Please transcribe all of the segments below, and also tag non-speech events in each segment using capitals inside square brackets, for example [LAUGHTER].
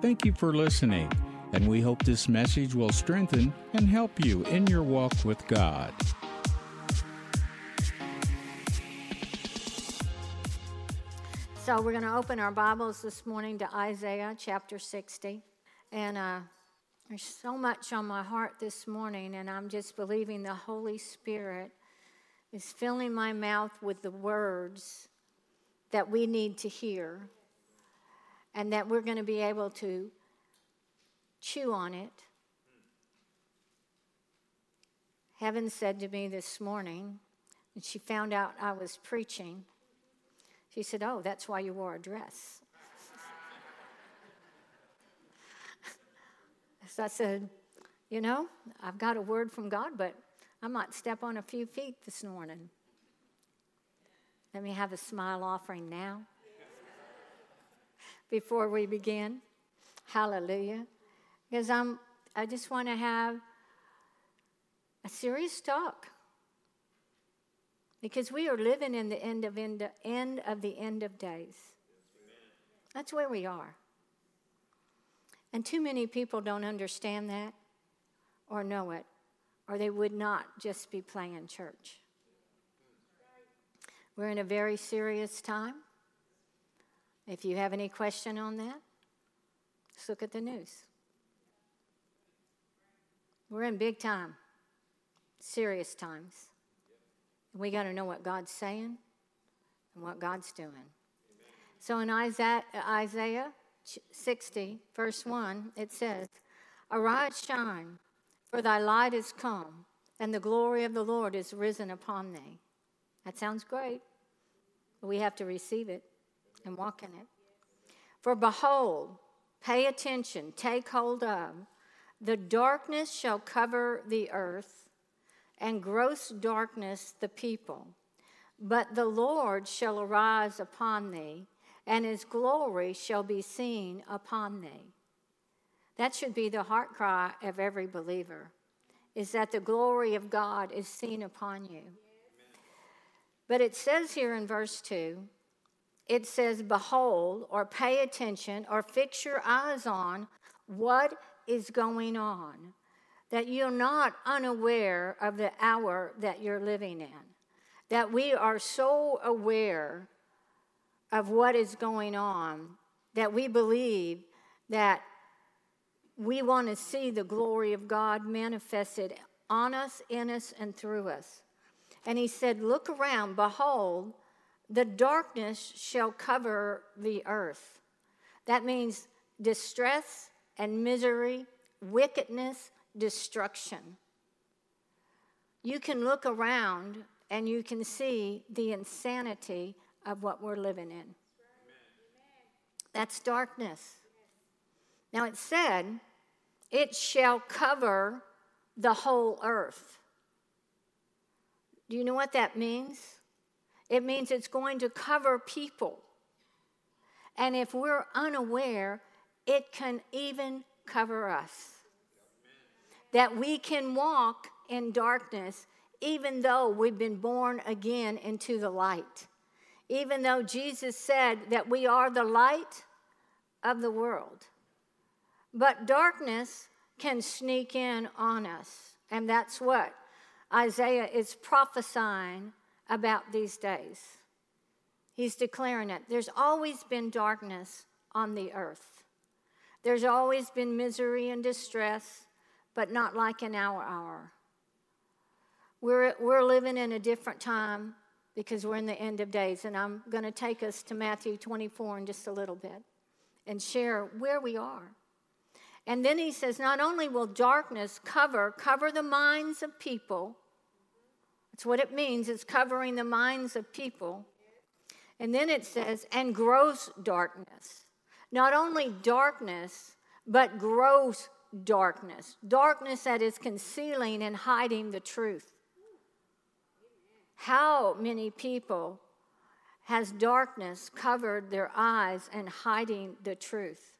Thank you for listening, and we hope this message will strengthen and help you in your walk with God. So, we're going to open our Bibles this morning to Isaiah chapter 60. And uh, there's so much on my heart this morning, and I'm just believing the Holy Spirit is filling my mouth with the words that we need to hear, and that we're going to be able to chew on it. Heaven said to me this morning, and she found out I was preaching. She said, Oh, that's why you wore a dress. [LAUGHS] so I said, You know, I've got a word from God, but I might step on a few feet this morning. Let me have a smile offering now before we begin. Hallelujah. Because I'm, I just want to have a serious talk because we are living in the end of end, end of the end of days. That's where we are. And too many people don't understand that or know it, or they would not just be playing church. We're in a very serious time. If you have any question on that, let's look at the news. We're in big time, serious times. We got to know what God's saying and what God's doing. So in Isaiah, Isaiah 60, verse 1, it says, Arise, shine, for thy light is come, and the glory of the Lord is risen upon thee. That sounds great, but we have to receive it and walk in it. For behold, pay attention, take hold of, the darkness shall cover the earth and gross darkness the people. But the Lord shall arise upon thee, and his glory shall be seen upon thee. That should be the heart cry of every believer, is that the glory of God is seen upon you. But it says here in verse 2, it says, Behold, or pay attention, or fix your eyes on what is going on that you're not unaware of the hour that you're living in, that we are so aware of what is going on that we believe that we want to see the glory of God manifested on us, in us, and through us. And he said, Look around, behold, the darkness shall cover the earth. That means distress and misery, wickedness, destruction. You can look around and you can see the insanity of what we're living in. That's darkness. Now it said, it shall cover the whole earth. Do you know what that means? It means it's going to cover people. And if we're unaware, it can even cover us that we can walk in darkness even though we've been born again into the light. Even though Jesus said that we are the light of the world. But darkness can sneak in on us. And that's what Isaiah is prophesying about these days. He's declaring it. There's always been darkness on the earth, there's always been misery and distress but not like in our hour. We're, we're living in a different time because we're in the end of days. And I'm going to take us to Matthew 24 in just a little bit and share where we are. And then he says, not only will darkness cover, cover the minds of people. That's what it means, it's covering the minds of people. And then it says, and gross darkness. Not only darkness, but gross darkness, darkness that is concealing and hiding the truth. How many people has darkness covered their eyes and hiding the truth?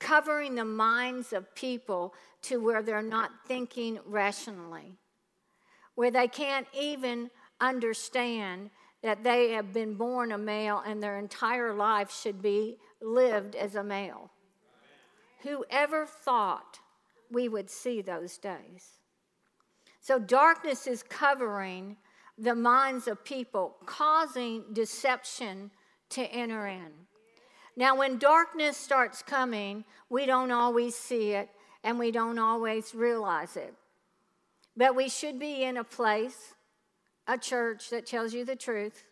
Covering the minds of people to where they're not thinking rationally, where they can't even understand that they have been born a male and their entire life should be lived as a male. Whoever thought we would see those days? So, darkness is covering the minds of people, causing deception to enter in. Now, when darkness starts coming, we don't always see it and we don't always realize it. But we should be in a place, a church that tells you the truth,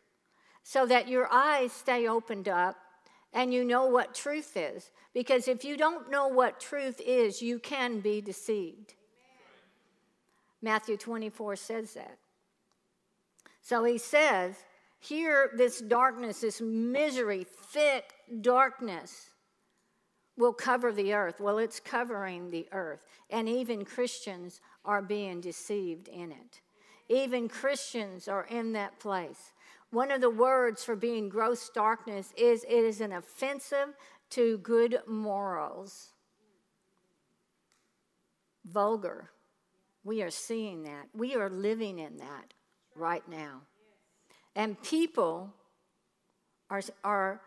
so that your eyes stay opened up and you know what truth is. Because if you don't know what truth is, you can be deceived. Matthew 24 says that. So he says, here, this darkness, this misery, thick darkness will cover the earth. Well, it's covering the earth. And even Christians are being deceived in it. Even Christians are in that place. One of the words for being gross darkness is it is an offensive to good morals. Vulgar. We are seeing that. We are living in that right now. And people are, are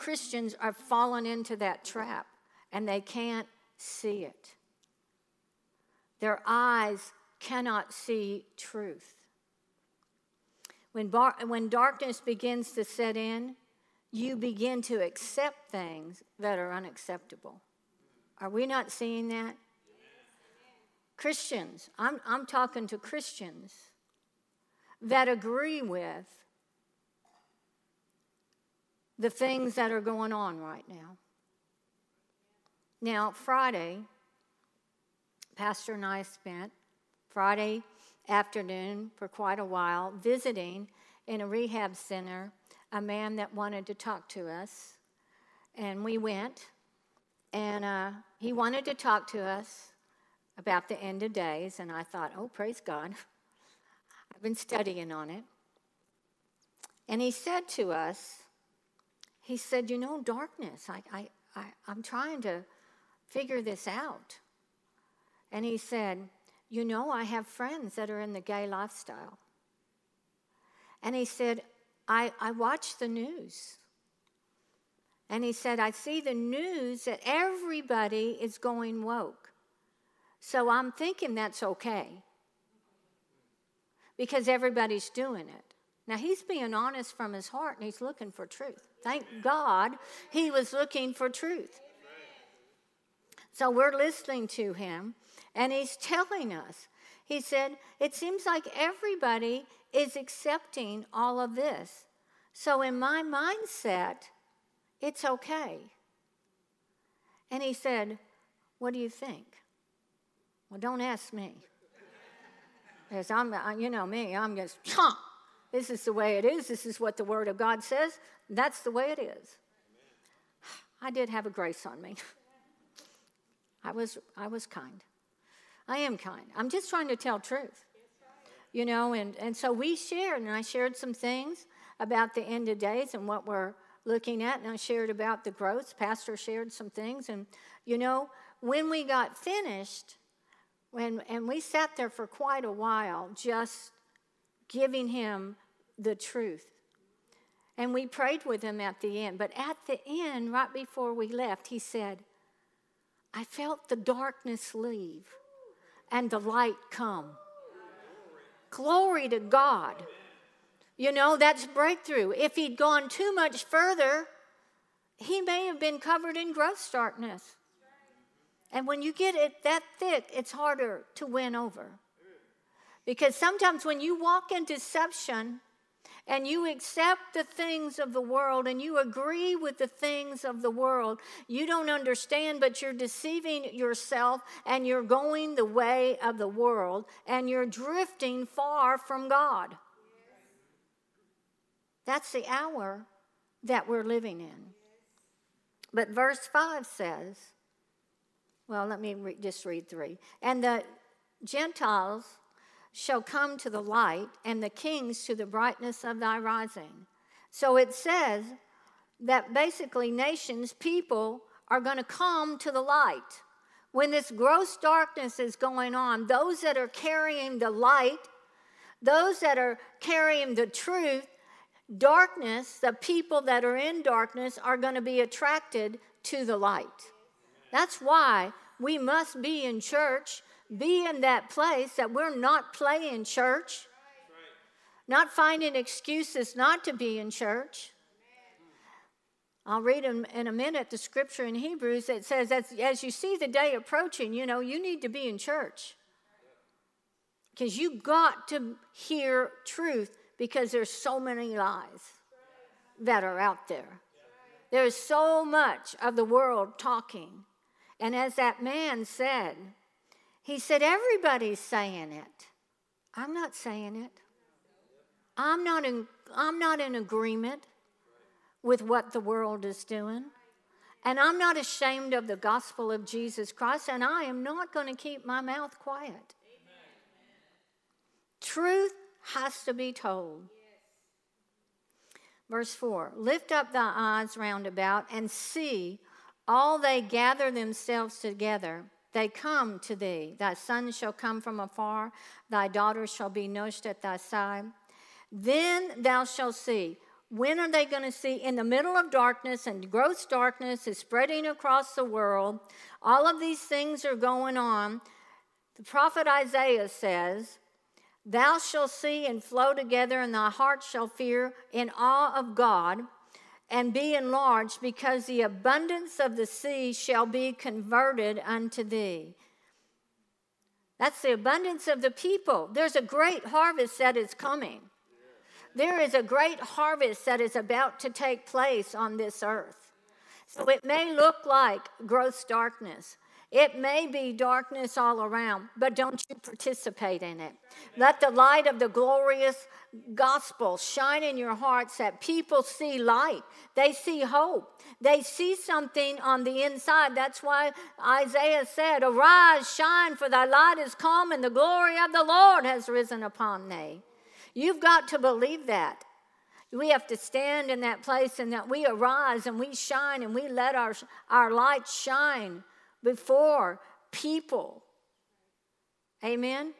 Christians are fallen into that trap and they can't see it. Their eyes cannot see truth. When, bar- when darkness begins to set in, you begin to accept things that are unacceptable. Are we not seeing that? Christians, I'm, I'm talking to Christians that agree with the things that are going on right now. Now, Friday, Pastor and I spent Friday afternoon for quite a while visiting in a rehab center a man that wanted to talk to us. And we went, and uh, he wanted to talk to us about the end of days. And I thought, oh, praise God. [LAUGHS] I've been studying on it. And he said to us, he said, You know, darkness, I, I, I, I'm trying to figure this out. And he said, You know, I have friends that are in the gay lifestyle. And he said, I, I watch the news. And he said, I see the news that everybody is going woke. So I'm thinking that's okay because everybody's doing it. Now he's being honest from his heart and he's looking for truth. Thank God he was looking for truth. So we're listening to him and he's telling us. He said, It seems like everybody is accepting all of this. So in my mindset, it's okay. And he said, What do you think? Well, don't ask me. Because I'm, uh, you know me, I'm just, huh, this is the way it is. This is what the Word of God says. That's the way it is. [SIGHS] I did have a grace on me. [LAUGHS] I was, I was kind. I am kind. I'm just trying to tell truth. You know, and, and so we shared, and I shared some things about the end of days and what we're looking at, and I shared about the growth. Pastor shared some things, and you know, when we got finished, when, and we sat there for quite a while just giving him the truth. And we prayed with him at the end. But at the end, right before we left, he said, I felt the darkness leave and the light come. Glory to God. You know, that's breakthrough. If he'd gone too much further, he may have been covered in gross darkness. And when you get it that thick, it's harder to win over. Because sometimes when you walk in deception and you accept the things of the world and you agree with the things of the world, you don't understand, but you're deceiving yourself and you're going the way of the world and you're drifting far from God. That's the hour that we're living in. But verse 5 says, well, let me re- just read three. And the Gentiles shall come to the light, and the kings to the brightness of thy rising. So it says that basically nations, people, are going to come to the light. When this gross darkness is going on, those that are carrying the light, those that are carrying the truth, darkness, the people that are in darkness, are going to be attracted to the light. That's why we must be in church, be in that place that we're not playing church, not finding excuses not to be in church. I'll read in, in a minute the scripture in Hebrews that says, as, as you see the day approaching, you know, you need to be in church. Because you got to hear truth because there's so many lies that are out there. There's so much of the world talking. And as that man said, he said, Everybody's saying it. I'm not saying it. I'm not in, I'm not in agreement with what the world is doing. And I'm not ashamed of the gospel of Jesus Christ, and I am not going to keep my mouth quiet. Amen. Truth has to be told. Verse 4 Lift up thy eyes round about and see all they gather themselves together. They come to thee. Thy sons shall come from afar, thy daughters shall be nursed at thy side. Then thou shalt see. When are they going to see? In the middle of darkness, and gross darkness is spreading across the world. All of these things are going on. The prophet Isaiah says, Thou shalt see and flow together, and thy heart shall fear in awe of God and be enlarged, because the abundance of the sea shall be converted unto thee. That's the abundance of the people. There's a great harvest that is coming. There is a great harvest that is about to take place on this earth. So it may look like gross darkness. It may be darkness all around, but don't you participate in it. Let the light of the glorious gospel shine in your hearts that people see light. They see hope. They see something on the inside. That's why Isaiah said, Arise, shine, for thy light is come, and the glory of the Lord has risen upon thee. You've got to believe that. We have to stand in that place and that we arise and we shine and we let our, our light shine before people. Amen? Amen?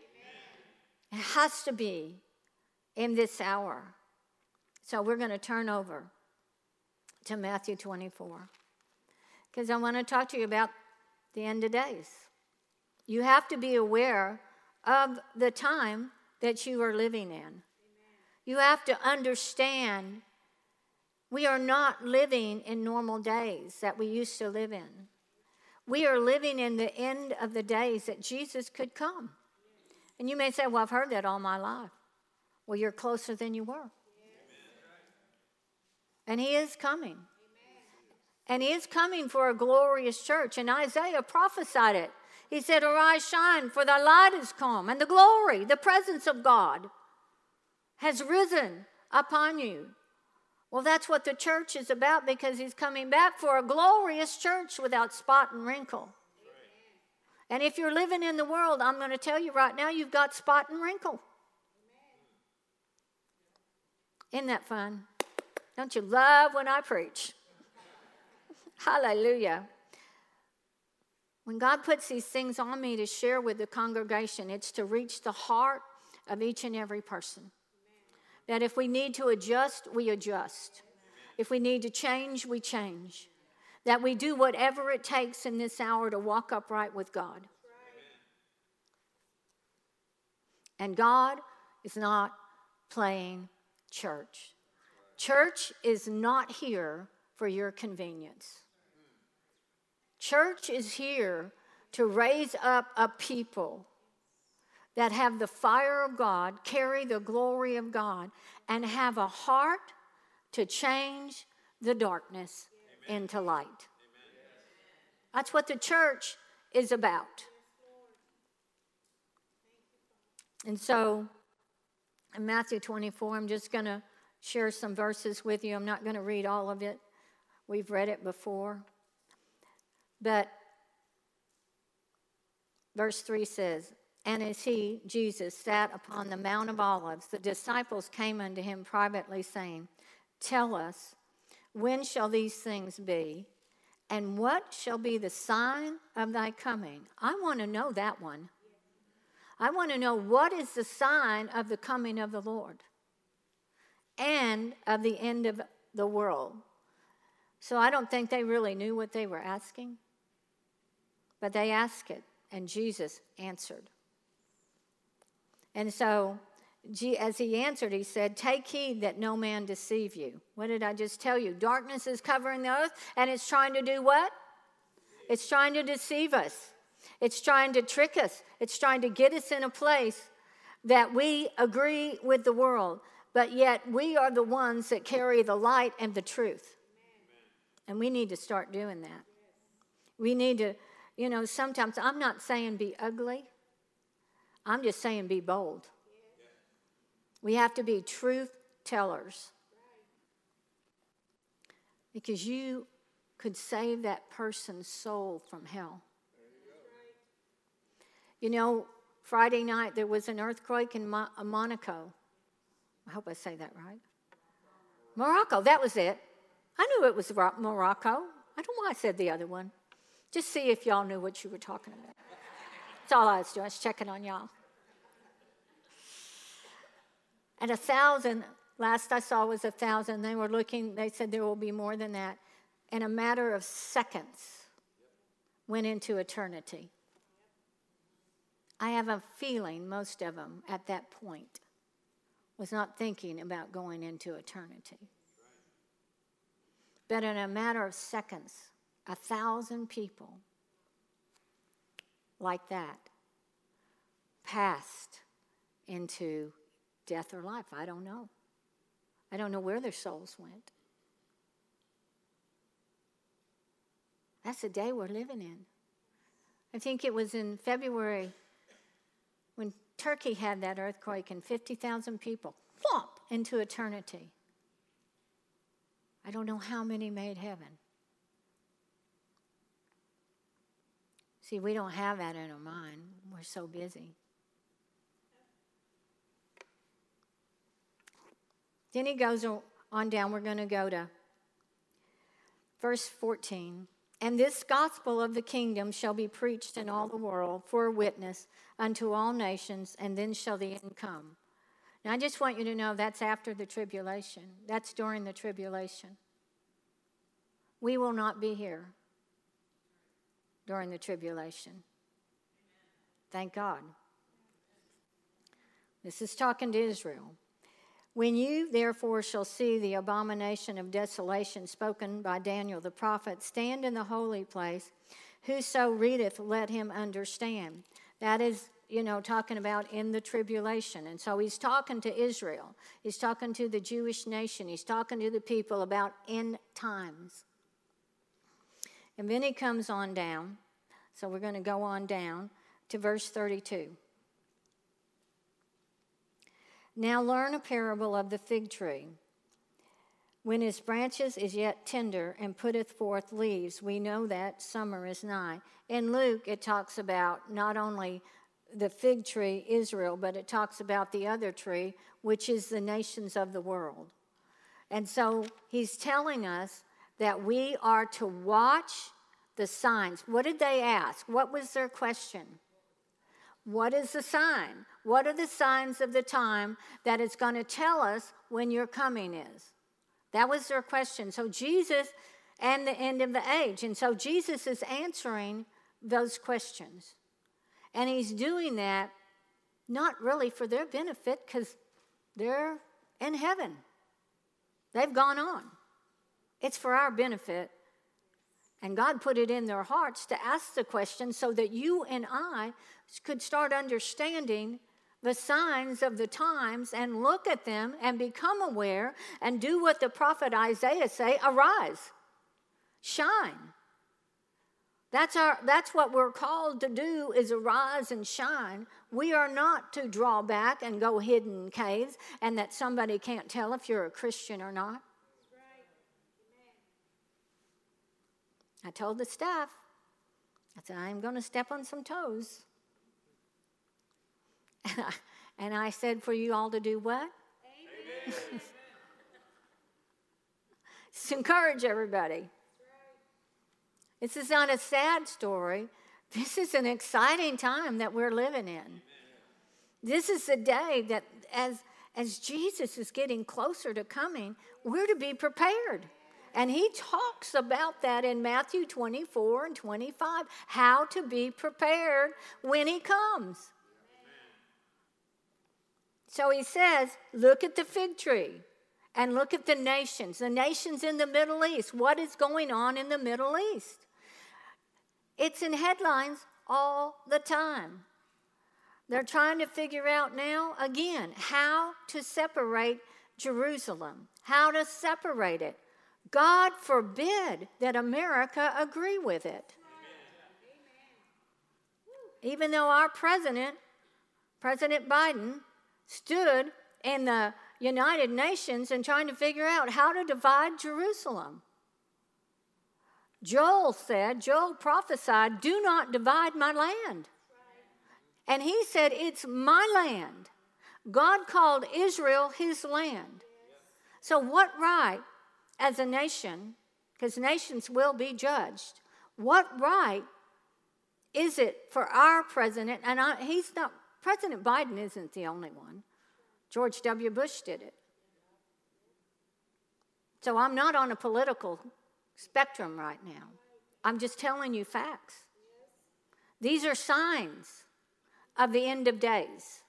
It has to be in this hour. So we're going to turn over to Matthew 24 because I want to talk to you about the end of days. You have to be aware of the time that you are living in. You have to understand we are not living in normal days that we used to live in. We are living in the end of the days that Jesus could come. And you may say, Well, I've heard that all my life. Well, you're closer than you were. And He is coming. And He is coming for a glorious church. And Isaiah prophesied it. He said, Arise, shine, for thy light is come, and the glory, the presence of God, has risen upon you. Well, that's what the church is about because he's coming back for a glorious church without spot and wrinkle. And if you're living in the world, I'm going to tell you right now, you've got spot and wrinkle. Isn't that fun? Don't you love when I preach? [LAUGHS] Hallelujah. When God puts these things on me to share with the congregation, it's to reach the heart of each and every person. That if we need to adjust, we adjust. If we need to change, we change. That we do whatever it takes in this hour to walk upright with God. And God is not playing church. Church is not here for your convenience. Church is here to raise up a people that have the fire of God, carry the glory of God, and have a heart to change the darkness Amen. into light. Amen. That's what the church is about. And so, in Matthew 24, I'm just going to share some verses with you. I'm not going to read all of it, we've read it before. But verse 3 says, and as he, Jesus, sat upon the Mount of Olives, the disciples came unto him privately, saying, Tell us, when shall these things be? And what shall be the sign of thy coming? I want to know that one. I want to know what is the sign of the coming of the Lord and of the end of the world. So I don't think they really knew what they were asking. But they asked it, and Jesus answered. And so, as he answered, he said, Take heed that no man deceive you. What did I just tell you? Darkness is covering the earth, and it's trying to do what? It's trying to deceive us. It's trying to trick us. It's trying to get us in a place that we agree with the world, but yet we are the ones that carry the light and the truth. And we need to start doing that. We need to, you know, sometimes I'm not saying be ugly, I'm just saying be bold. We have to be truth tellers. Because you could save that person's soul from hell. You know, Friday night there was an earthquake in Mo- uh, Monaco. I hope I say that right. Morocco, that was it. I knew it was Morocco. I don't know why I said the other one. Just see if y'all knew what you were talking about. That's all I was doing, I was checking on y'all. And a thousand, last I saw was a thousand. They were looking, they said there will be more than that. In a matter of seconds, went into eternity. I have a feeling most of them at that point was not thinking about going into eternity. But in a matter of seconds, a thousand people like that passed into death or life. I don't know. I don't know where their souls went. That's the day we're living in. I think it was in February when Turkey had that earthquake and 50,000 people flop into eternity. I don't know how many made heaven. See, we don't have that in our mind. We're so busy. Then he goes on down. We're going to go to verse 14. And this gospel of the kingdom shall be preached in all the world for a witness unto all nations, and then shall the end come. Now, I just want you to know that's after the tribulation, that's during the tribulation. We will not be here during the tribulation. Thank God. This is talking to Israel. When you therefore shall see the abomination of desolation spoken by Daniel the prophet, stand in the holy place. Whoso readeth, let him understand. That is, you know, talking about in the tribulation. And so he's talking to Israel, he's talking to the Jewish nation, he's talking to the people about end times. And then he comes on down. So we're going to go on down to verse 32. Now learn a parable of the fig tree. When his branches is yet tender and putteth forth leaves, we know that summer is nigh. In Luke, it talks about not only the fig tree, Israel, but it talks about the other tree, which is the nations of the world. And so he's telling us that we are to watch the signs. What did they ask? What was their question? What is the sign? What are the signs of the time that it's going to tell us when your coming is? That was their question. So, Jesus and the end of the age. And so, Jesus is answering those questions. And he's doing that not really for their benefit because they're in heaven, they've gone on. It's for our benefit. And God put it in their hearts to ask the question so that you and I could start understanding the signs of the times and look at them and become aware and do what the prophet Isaiah say, arise. Shine. That's our that's what we're called to do is arise and shine. We are not to draw back and go hidden caves and that somebody can't tell if you're a Christian or not. I told the staff, I said, I'm going to step on some toes. And I, and I said, for you all to do what? Just encourage everybody. This is not a sad story. This is an exciting time that we're living in. This is the day that, as, as Jesus is getting closer to coming, we're to be prepared. And he talks about that in Matthew 24 and 25 how to be prepared when he comes. So he says, Look at the fig tree and look at the nations, the nations in the Middle East. What is going on in the Middle East? It's in headlines all the time. They're trying to figure out now, again, how to separate Jerusalem, how to separate it. God forbid that America agree with it. Even though our president, President Biden, stood in the United Nations and trying to figure out how to divide Jerusalem. Joel said, Joel prophesied, Do not divide my land. And he said, It's my land. God called Israel his land. So, what right as a nation, because nations will be judged, what right is it for our president? And I, he's not, President Biden isn't the only one. George W. Bush did it. So I'm not on a political spectrum right now. I'm just telling you facts. These are signs of the end of days.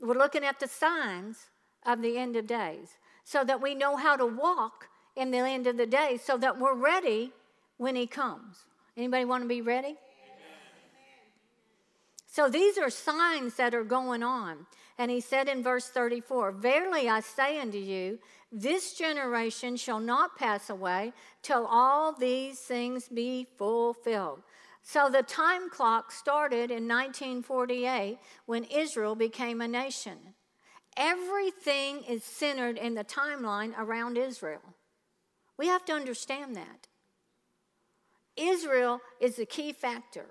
We're looking at the signs of the end of days so that we know how to walk in the end of the day so that we're ready when he comes. Anybody want to be ready? So these are signs that are going on. And he said in verse 34 Verily I say unto you, this generation shall not pass away till all these things be fulfilled. So the time clock started in 1948 when Israel became a nation. Everything is centered in the timeline around Israel. We have to understand that. Israel is the key factor.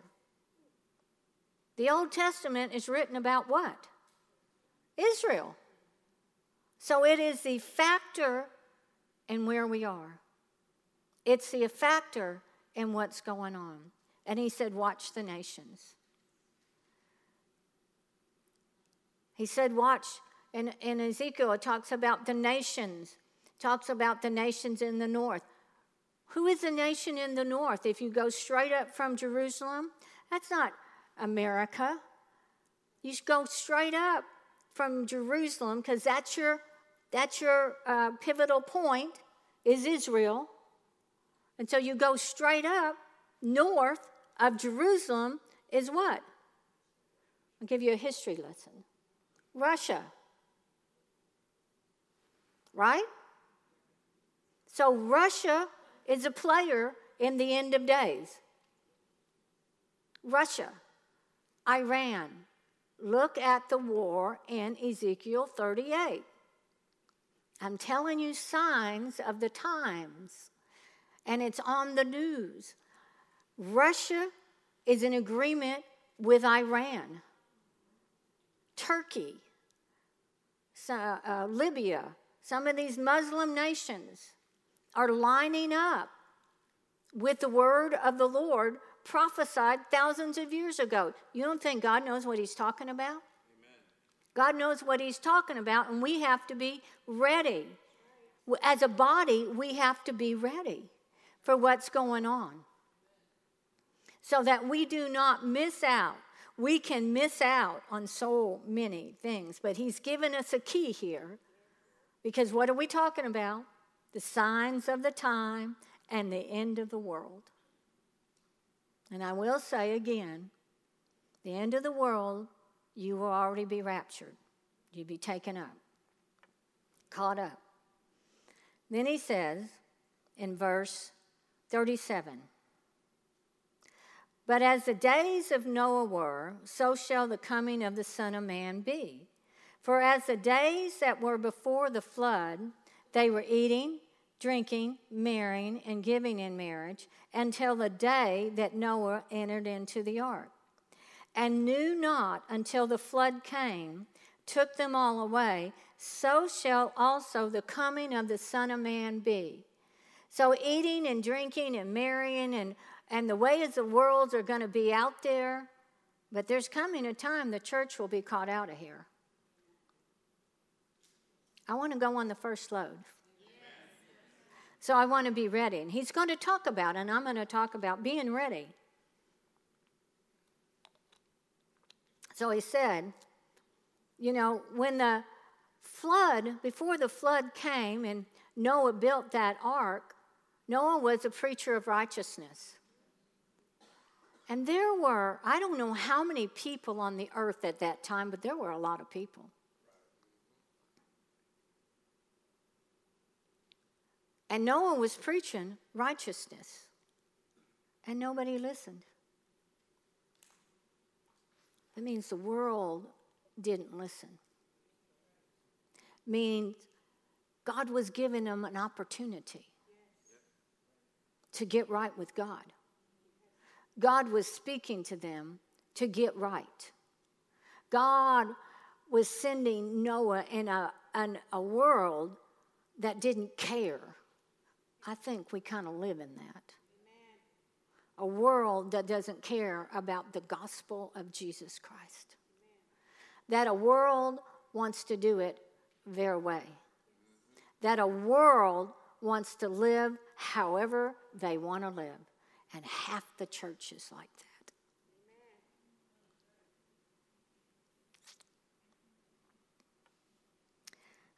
The Old Testament is written about what? Israel. So it is the factor in where we are. It's the factor in what's going on. And he said, Watch the nations. He said, Watch. In, in Ezekiel, it talks about the nations, talks about the nations in the north. Who is the nation in the north? If you go straight up from Jerusalem, that's not America. You go straight up from Jerusalem because that's your that's your uh, pivotal point is Israel. And so you go straight up north of Jerusalem is what? I'll give you a history lesson. Russia. Right? So Russia is a player in the end of days. Russia. Iran. Look at the war in Ezekiel 38. I'm telling you signs of the times, and it's on the news. Russia is in agreement with Iran, Turkey, uh, Libya, some of these Muslim nations are lining up with the word of the Lord prophesied thousands of years ago. You don't think God knows what He's talking about? Amen. God knows what He's talking about, and we have to be ready. As a body, we have to be ready for what's going on so that we do not miss out. We can miss out on so many things, but He's given us a key here because what are we talking about? The signs of the time and the end of the world. And I will say again the end of the world, you will already be raptured. You'll be taken up, caught up. Then he says in verse 37 But as the days of Noah were, so shall the coming of the Son of Man be. For as the days that were before the flood, they were eating, drinking, marrying, and giving in marriage until the day that Noah entered into the ark, and knew not until the flood came, took them all away, so shall also the coming of the Son of Man be. So, eating and drinking and marrying and, and the ways of the world are going to be out there, but there's coming a time the church will be caught out of here. I want to go on the first load. So I want to be ready. And he's going to talk about, and I'm going to talk about being ready. So he said, you know, when the flood, before the flood came and Noah built that ark, Noah was a preacher of righteousness. And there were, I don't know how many people on the earth at that time, but there were a lot of people. And Noah was preaching righteousness, and nobody listened. That means the world didn't listen. Means God was giving them an opportunity to get right with God. God was speaking to them to get right. God was sending Noah in a, in a world that didn't care. I think we kind of live in that. A world that doesn't care about the gospel of Jesus Christ. That a world wants to do it their way. That a world wants to live however they want to live. And half the church is like that.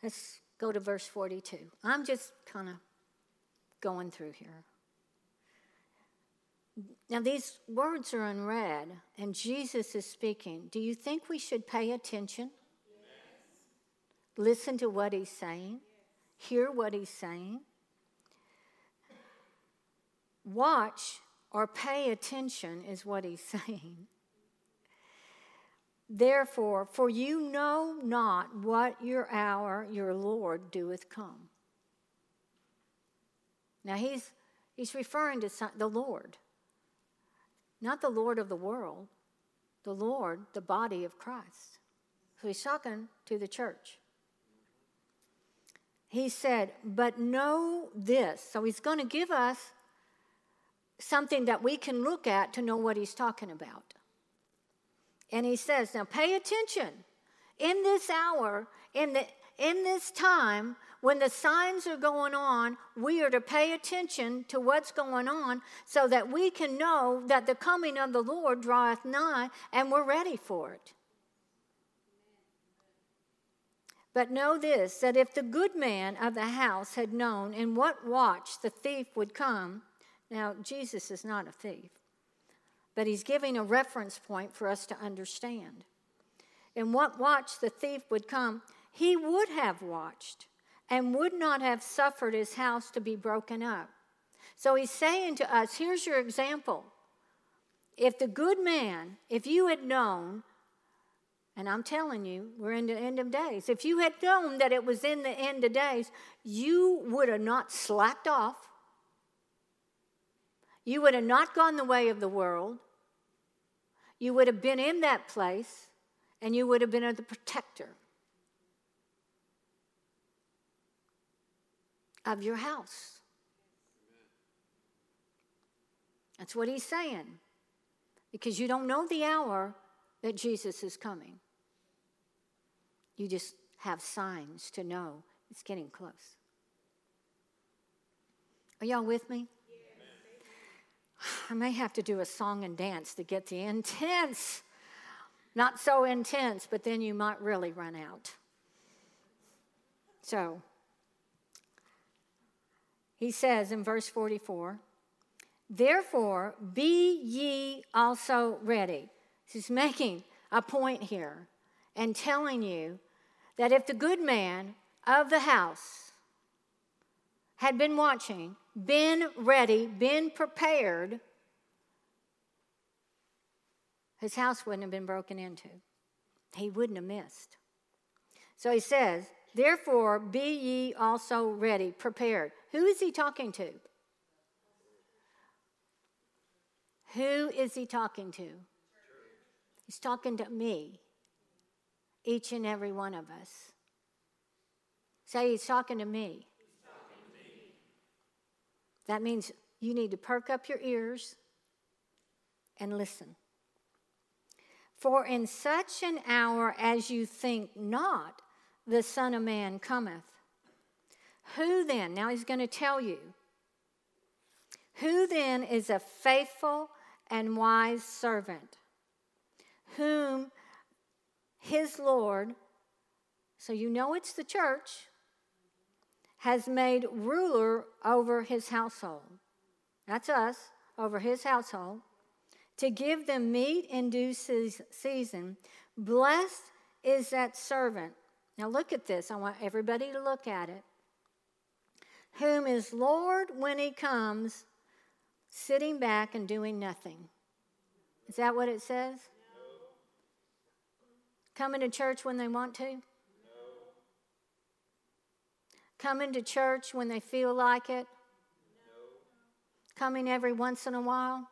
Let's go to verse 42. I'm just kind of going through here. Now, these words are unread, and Jesus is speaking. Do you think we should pay attention? Yes. Listen to what he's saying? Yes. Hear what he's saying? Watch or pay attention, is what he's [LAUGHS] saying. Therefore, for you know not what your hour your Lord doeth come. Now, he's, he's referring to the Lord, not the Lord of the world, the Lord, the body of Christ. So he's talking to the church. He said, But know this. So he's going to give us something that we can look at to know what he's talking about. And he says, Now pay attention. In this hour, in, the, in this time, when the signs are going on, we are to pay attention to what's going on so that we can know that the coming of the Lord draweth nigh and we're ready for it. But know this that if the good man of the house had known in what watch the thief would come, now Jesus is not a thief, but he's giving a reference point for us to understand. In what watch the thief would come, he would have watched and would not have suffered his house to be broken up. So he's saying to us here's your example. If the good man, if you had known, and I'm telling you, we're in the end of days. If you had known that it was in the end of days, you would have not slacked off. You would have not gone the way of the world. You would have been in that place, and you would have been the protector. Of your house. That's what he's saying. Because you don't know the hour that Jesus is coming. You just have signs to know it's getting close. Are y'all with me? I may have to do a song and dance to get the [LAUGHS] intense. Not so intense, but then you might really run out. So, he says in verse 44, Therefore, be ye also ready. He's making a point here and telling you that if the good man of the house had been watching, been ready, been prepared, his house wouldn't have been broken into. He wouldn't have missed. So he says, Therefore, be ye also ready, prepared. Who is he talking to? Who is he talking to? He's talking to me, each and every one of us. Say, he's talking to me. That means you need to perk up your ears and listen. For in such an hour as you think not, the Son of Man cometh. Who then, now he's going to tell you, who then is a faithful and wise servant, whom his Lord, so you know it's the church, has made ruler over his household. That's us, over his household, to give them meat in due season. Blessed is that servant. Now look at this. I want everybody to look at it. Whom is Lord when he comes, sitting back and doing nothing. Is that what it says? No. Coming to church when they want to? No. Coming to church when they feel like it? No. Coming every once in a while?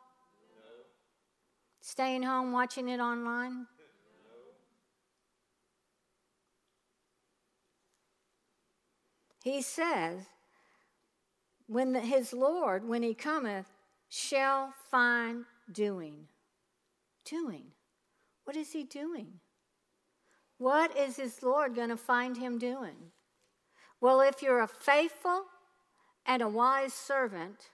Staying home watching it online? He says, when the, his Lord, when he cometh, shall find doing. Doing. What is he doing? What is his Lord going to find him doing? Well, if you're a faithful and a wise servant,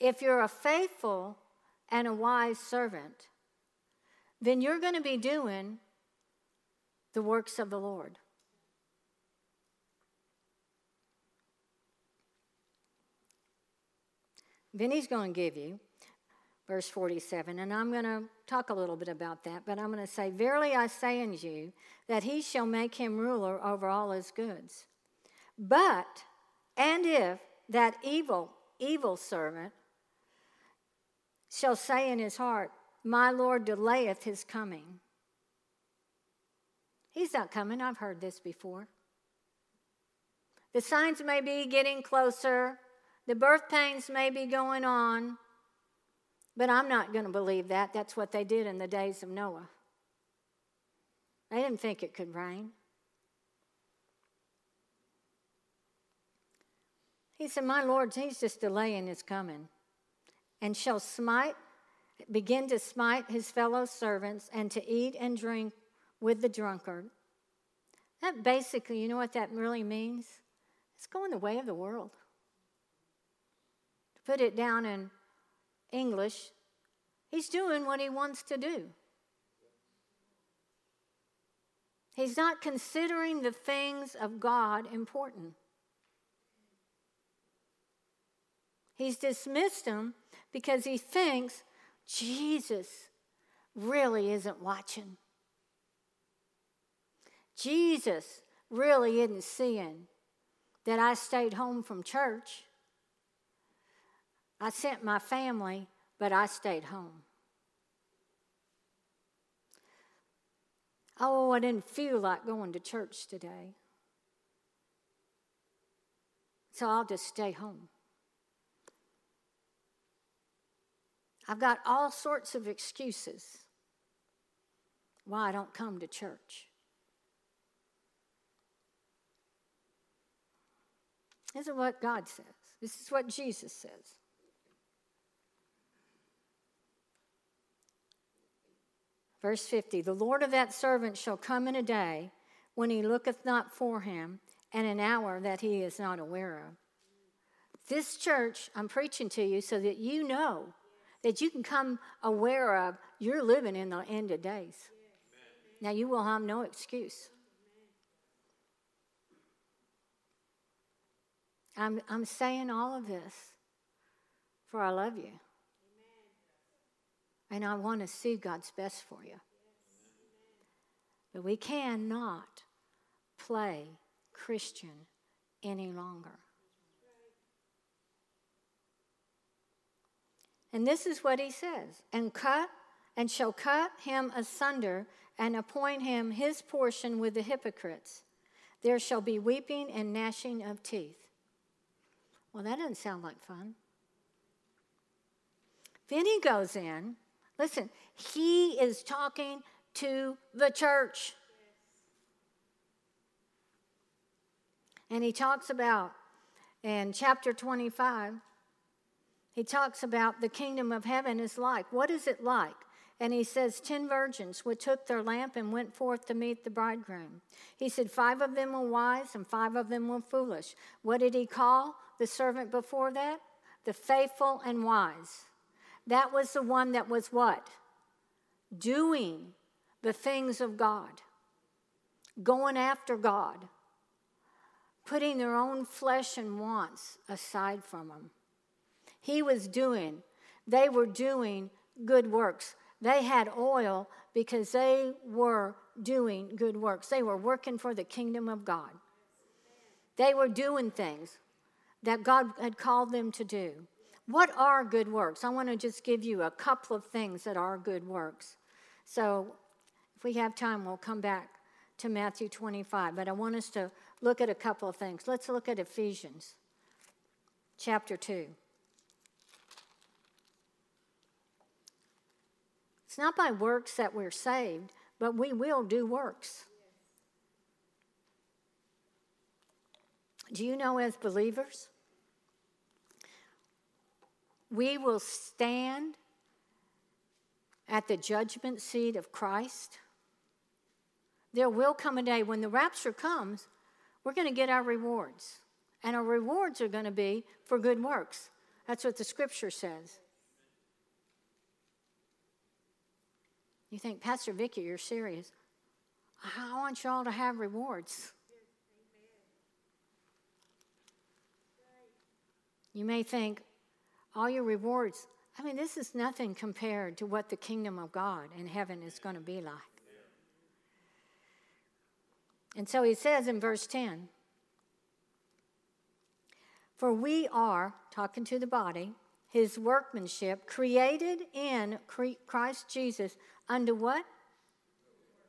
if you're a faithful and a wise servant, then you're going to be doing the works of the Lord. Then he's going to give you, verse 47, and I'm going to talk a little bit about that, but I'm going to say, Verily I say unto you, that he shall make him ruler over all his goods. But, and if that evil, evil servant shall say in his heart, My Lord delayeth his coming. He's not coming. I've heard this before. The signs may be getting closer. The birth pains may be going on, but I'm not going to believe that. That's what they did in the days of Noah. They didn't think it could rain. He said, My Lord, he's just delaying his coming, and shall smite, begin to smite his fellow servants, and to eat and drink with the drunkard. That basically, you know what that really means? It's going the way of the world put it down in English, he's doing what he wants to do. He's not considering the things of God important. He's dismissed them because he thinks Jesus really isn't watching. Jesus really isn't seeing that I stayed home from church. I sent my family, but I stayed home. Oh, I didn't feel like going to church today. So I'll just stay home. I've got all sorts of excuses why I don't come to church. This is what God says. This is what Jesus says. Verse 50 The Lord of that servant shall come in a day when he looketh not for him, and an hour that he is not aware of. This church, I'm preaching to you so that you know that you can come aware of you're living in the end of days. Now, you will have no excuse. I'm, I'm saying all of this for I love you. And I want to see God's best for you. But we cannot play Christian any longer. And this is what he says and cut and shall cut him asunder and appoint him his portion with the hypocrites. There shall be weeping and gnashing of teeth. Well, that doesn't sound like fun. Then he goes in Listen, he is talking to the church. And he talks about in chapter 25, he talks about the kingdom of heaven is like. What is it like? And he says, Ten virgins which took their lamp and went forth to meet the bridegroom. He said, Five of them were wise and five of them were foolish. What did he call the servant before that? The faithful and wise. That was the one that was what? Doing the things of God, going after God, putting their own flesh and wants aside from them. He was doing, they were doing good works. They had oil because they were doing good works. They were working for the kingdom of God. They were doing things that God had called them to do. What are good works? I want to just give you a couple of things that are good works. So, if we have time, we'll come back to Matthew 25. But I want us to look at a couple of things. Let's look at Ephesians chapter 2. It's not by works that we're saved, but we will do works. Do you know, as believers, we will stand at the judgment seat of Christ? There will come a day when the rapture comes, we're going to get our rewards. And our rewards are going to be for good works. That's what the scripture says. You think, Pastor Vicki, you're serious. I want y'all to have rewards. You may think, all your rewards, I mean, this is nothing compared to what the kingdom of God in heaven is going to be like. And so he says in verse 10 For we are, talking to the body, his workmanship, created in Christ Jesus unto what?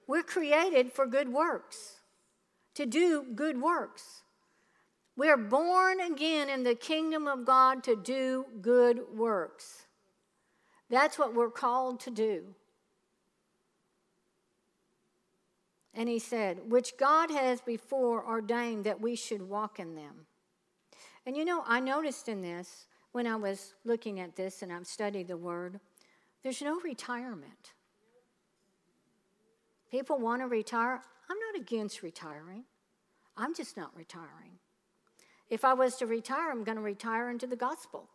We're created for good works, to do good works. We are born again in the kingdom of God to do good works. That's what we're called to do. And he said, which God has before ordained that we should walk in them. And you know, I noticed in this when I was looking at this and I've studied the word, there's no retirement. People want to retire. I'm not against retiring, I'm just not retiring. If I was to retire, I'm going to retire into the gospel.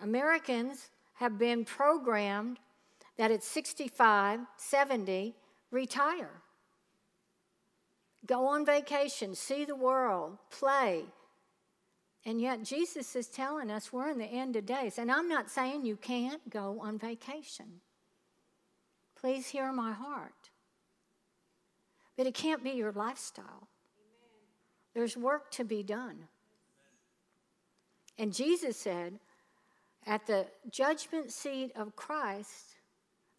Americans have been programmed that at 65, 70, retire. Go on vacation, see the world, play. And yet, Jesus is telling us we're in the end of days. And I'm not saying you can't go on vacation. Please hear my heart. But it can't be your lifestyle. Amen. There's work to be done. And Jesus said, at the judgment seat of Christ,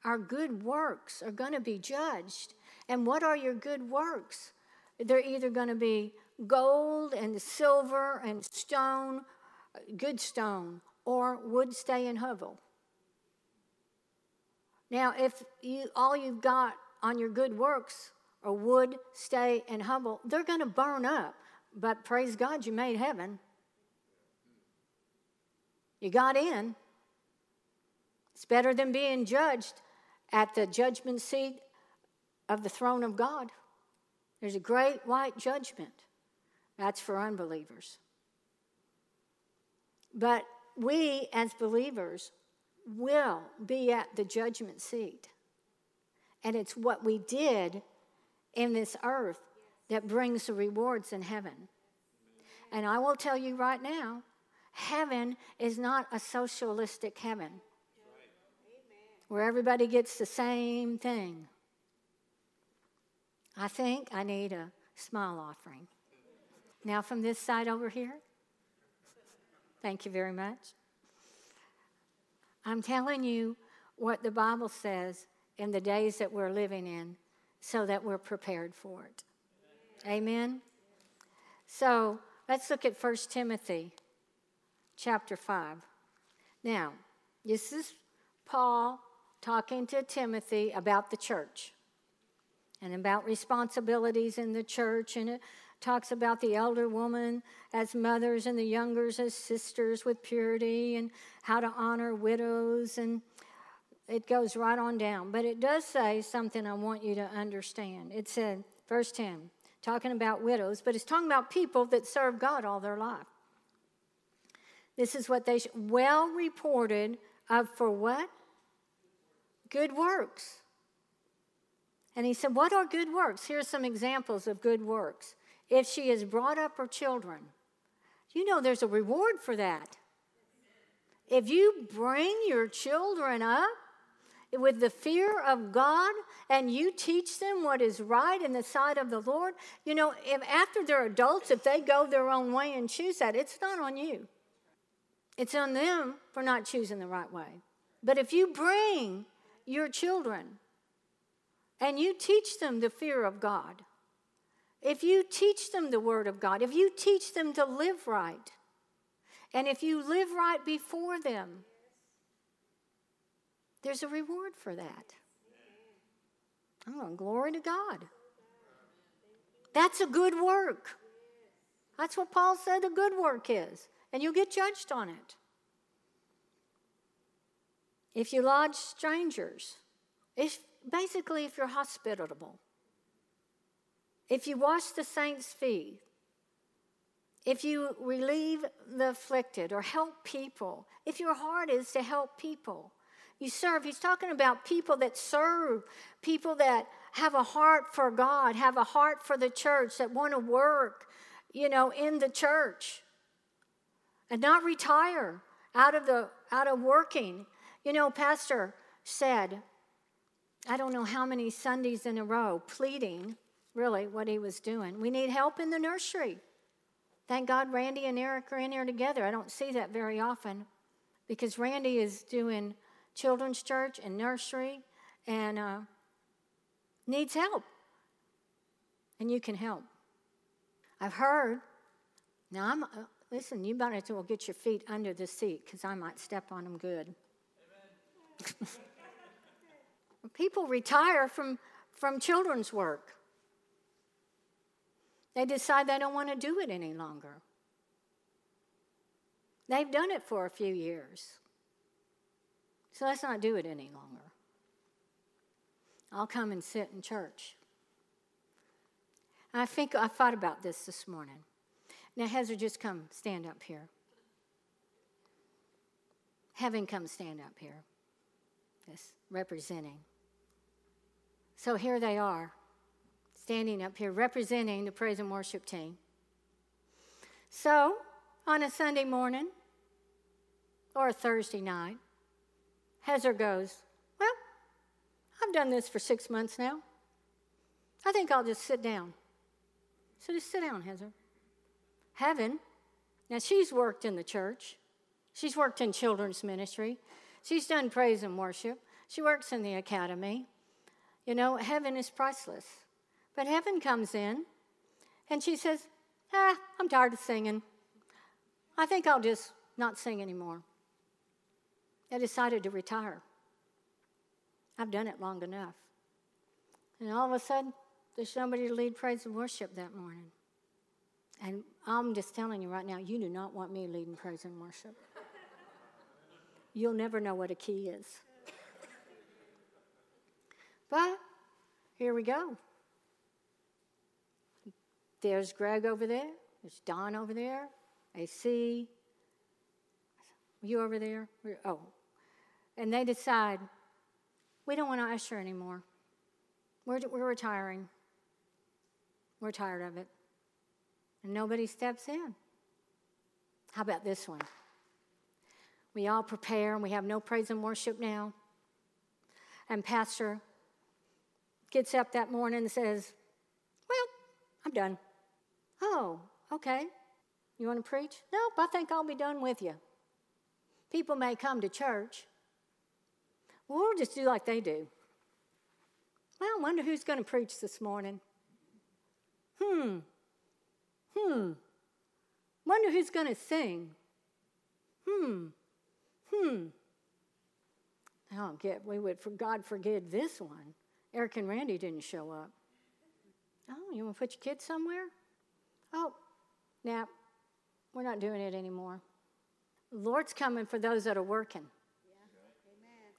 our good works are going to be judged. And what are your good works? They're either going to be gold and silver and stone, good stone, or wood, stay, and hovel. Now, if you, all you've got on your good works are wood, stay, and hovel, they're going to burn up. But praise God, you made heaven. You got in. It's better than being judged at the judgment seat of the throne of God. There's a great white judgment. That's for unbelievers. But we, as believers, will be at the judgment seat. And it's what we did in this earth that brings the rewards in heaven. And I will tell you right now heaven is not a socialistic heaven where everybody gets the same thing. I think I need a smile offering. Now, from this side over here. Thank you very much. I'm telling you what the Bible says in the days that we're living in so that we're prepared for it. Amen. So let's look at 1 Timothy chapter 5. Now, this is Paul talking to Timothy about the church and about responsibilities in the church and it talks about the elder woman as mothers and the youngers as sisters with purity and how to honor widows and it goes right on down. But it does say something I want you to understand. It said, verse 10, talking about widows, but it's talking about people that serve God all their life. This is what they sh- well reported of for what? Good works. And he said, What are good works? Here's some examples of good works. If she has brought up her children, you know there's a reward for that. If you bring your children up with the fear of God and you teach them what is right in the sight of the Lord, you know, if after they're adults, if they go their own way and choose that, it's not on you. It's on them for not choosing the right way. But if you bring your children and you teach them the fear of God, if you teach them the Word of God, if you teach them to live right, and if you live right before them, there's a reward for that. Oh, glory to God. That's a good work. That's what Paul said a good work is and you'll get judged on it. If you lodge strangers, if basically if you're hospitable, if you wash the saints' feet, if you relieve the afflicted or help people, if your heart is to help people, you serve. He's talking about people that serve, people that have a heart for God, have a heart for the church, that want to work, you know, in the church and not retire out of the out of working. You know, pastor said, I don't know how many Sundays in a row pleading really what he was doing. We need help in the nursery. Thank God Randy and Eric are in here together. I don't see that very often because Randy is doing children's church and nursery and uh, needs help. And you can help. I've heard, now I'm, uh, Listen, you might as well get your feet under the seat because I might step on them good. [LAUGHS] People retire from, from children's work. They decide they don't want to do it any longer. They've done it for a few years. So let's not do it any longer. I'll come and sit in church. I think I thought about this this morning. Now, Heather, just come stand up here. Heaven, come stand up here. Yes, representing. So here they are, standing up here, representing the praise and worship team. So, on a Sunday morning or a Thursday night, Heather goes, Well, I've done this for six months now. I think I'll just sit down. So just sit down, Heather heaven. Now, she's worked in the church, she's worked in children's ministry, she's done praise and worship, she works in the academy. You know, heaven is priceless. But heaven comes in and she says, Ah, I'm tired of singing. I think I'll just not sing anymore. I decided to retire. I've done it long enough. And all of a sudden, there's somebody to lead praise and worship that morning. And I'm just telling you right now, you do not want me leading praise and worship. You'll never know what a key is. But here we go. There's Greg over there. There's Don over there. AC. You over there? Oh. And they decide, we don't want to usher anymore. We're, we're retiring. We're tired of it and nobody steps in. How about this one? We all prepare and we have no praise and worship now. And Pastor gets up that morning and says, Well, I'm done. Oh, okay. You want to preach? Nope, I think I'll be done with you. People may come to church. Well, we'll just do like they do. Well, I wonder who's going to preach this morning. Hmm, Hmm. Wonder who's going to sing. Hmm. Hmm. I don't get we would for God forgive this one. Eric and Randy didn't show up. Oh, you want to put your kids somewhere? Oh, now we're not doing it anymore. The Lord's coming for those that are working.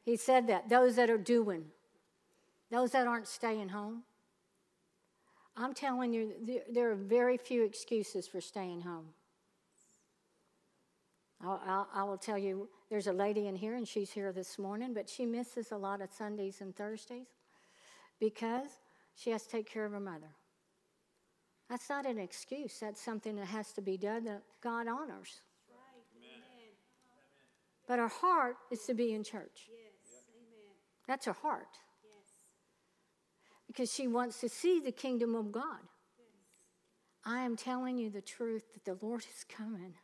He said that. Those that are doing, those that aren't staying home. I'm telling you, there are very few excuses for staying home. I'll, I'll, I will tell you, there's a lady in here, and she's here this morning, but she misses a lot of Sundays and Thursdays because she has to take care of her mother. That's not an excuse. That's something that has to be done that God honors. But her heart is to be in church. That's her heart. Because she wants to see the kingdom of God. I am telling you the truth that the Lord is coming.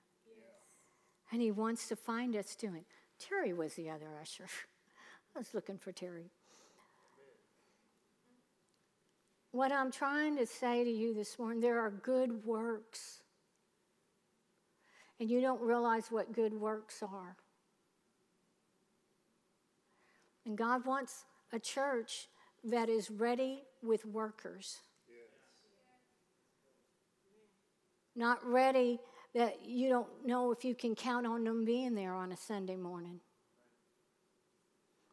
And he wants to find us doing. Terry was the other usher. [LAUGHS] I was looking for Terry. What I'm trying to say to you this morning, there are good works. And you don't realize what good works are. And God wants a church that is ready with workers. Not ready that you don't know if you can count on them being there on a Sunday morning.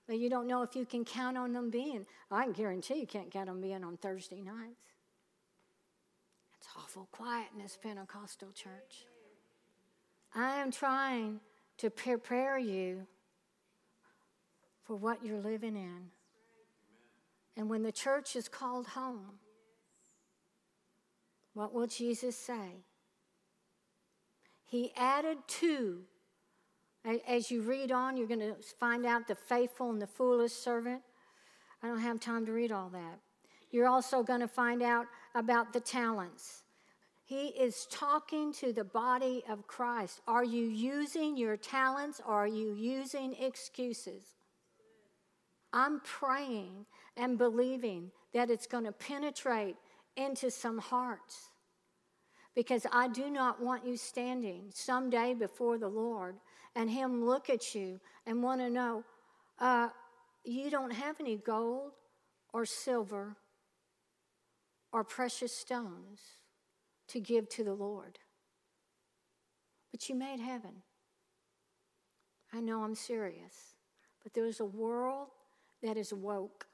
But you don't know if you can count on them being. I can guarantee you can't count on them being on Thursday nights. It's awful quiet in this Pentecostal church. I am trying to prepare you for what you're living in. And when the church is called home, what will Jesus say? He added two. As you read on, you're going to find out the faithful and the foolish servant. I don't have time to read all that. You're also going to find out about the talents. He is talking to the body of Christ. Are you using your talents or are you using excuses? I'm praying and believing that it's going to penetrate into some hearts because I do not want you standing someday before the Lord and Him look at you and want to know, uh, you don't have any gold or silver or precious stones to give to the Lord. But you made heaven. I know I'm serious, but there's a world that is woke.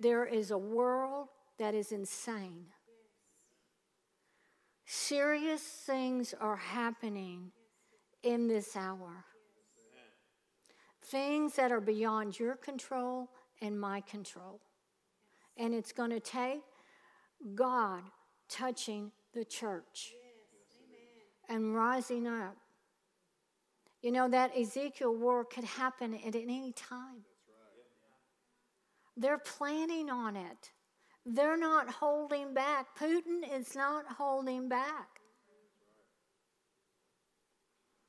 There is a world that is insane. Serious things are happening in this hour. Things that are beyond your control and my control. And it's going to take God touching the church and rising up. You know, that Ezekiel war could happen at any time. They're planning on it. They're not holding back. Putin is not holding back.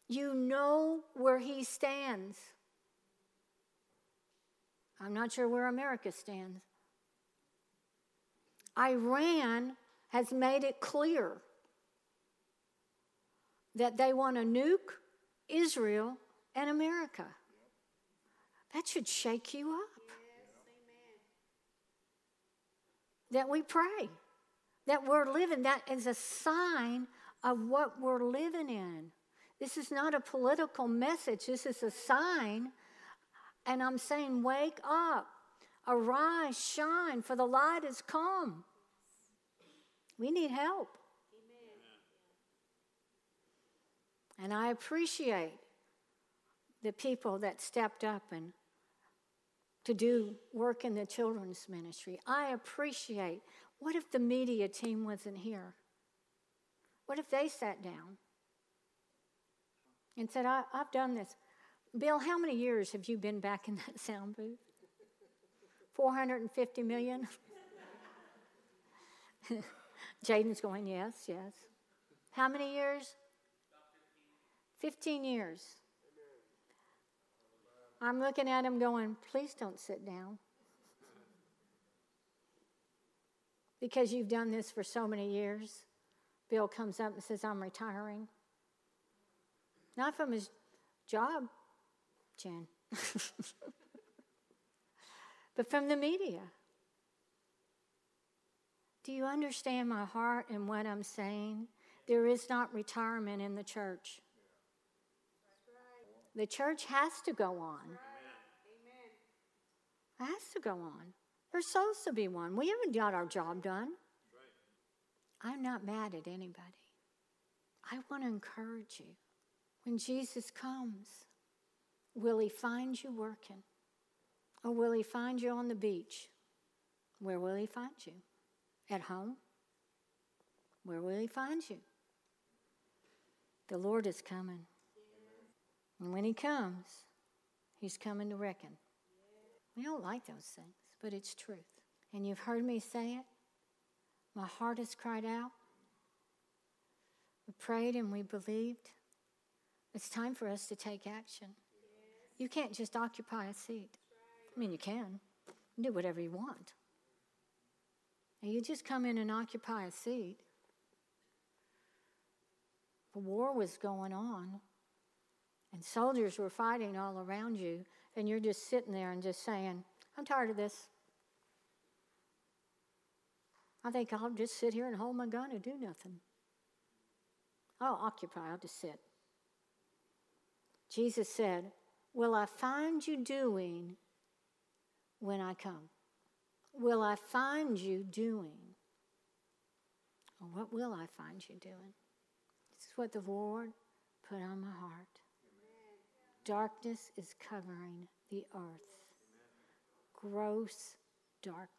You know where he stands. I'm not sure where America stands. Iran has made it clear that they want to nuke Israel and America. That should shake you up. That we pray, that we're living. That is a sign of what we're living in. This is not a political message, this is a sign. And I'm saying, wake up, arise, shine, for the light has come. We need help. Amen. And I appreciate the people that stepped up and to do work in the children's ministry. I appreciate. What if the media team wasn't here? What if they sat down and said, I, have done this? Bill, how many years have you been back in that [LAUGHS] sound booth? 450 million? [LAUGHS] Jaden's going, yes, yes. How many years? 15 years. I'm looking at him going, please don't sit down. because you've done this for so many years. Bill comes up and says, I'm retiring. Not from his job, Jen, [LAUGHS] but from the media. Do you understand my heart and what I'm saying? There is not retirement in the church. The church has to go on. Amen. It has to go on. There's supposed to be one. We haven't got our job done. I'm not mad at anybody. I want to encourage you. When Jesus comes, will he find you working? Or will he find you on the beach? Where will he find you? At home? Where will he find you? The Lord is coming. And when he comes, he's coming to reckon. We don't like those things, but it's truth. And you've heard me say it. My heart has cried out. We prayed and we believed. It's time for us to take action. You can't just occupy a seat. I mean, you can. Do whatever you want. And you just come in and occupy a seat. The war was going on, and soldiers were fighting all around you, and you're just sitting there and just saying, I'm tired of this. I think I'll just sit here and hold my gun and do nothing. I'll occupy, I'll just sit. Jesus said, Will I find you doing when I come? Will I find you doing? Or what will I find you doing? This is what the Lord put on my heart. Darkness is covering the earth, gross darkness.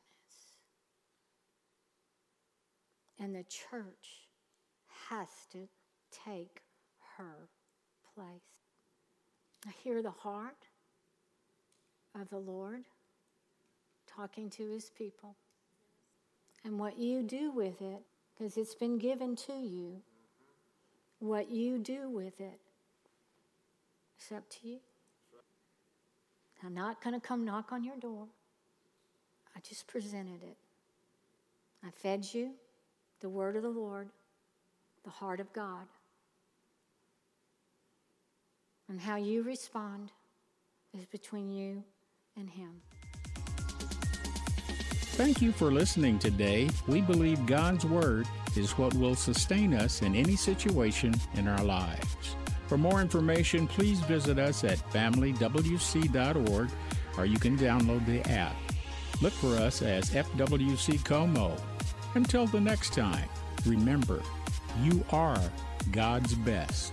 And the church has to take her place. I hear the heart of the Lord talking to his people. And what you do with it, because it's been given to you, what you do with it, up to you. I'm not going to come knock on your door. I just presented it. I fed you the word of the Lord, the heart of God. And how you respond is between you and Him. Thank you for listening today. We believe God's Word is what will sustain us in any situation in our lives. For more information, please visit us at familywc.org or you can download the app. Look for us as FWC Como. Until the next time, remember, you are God's best.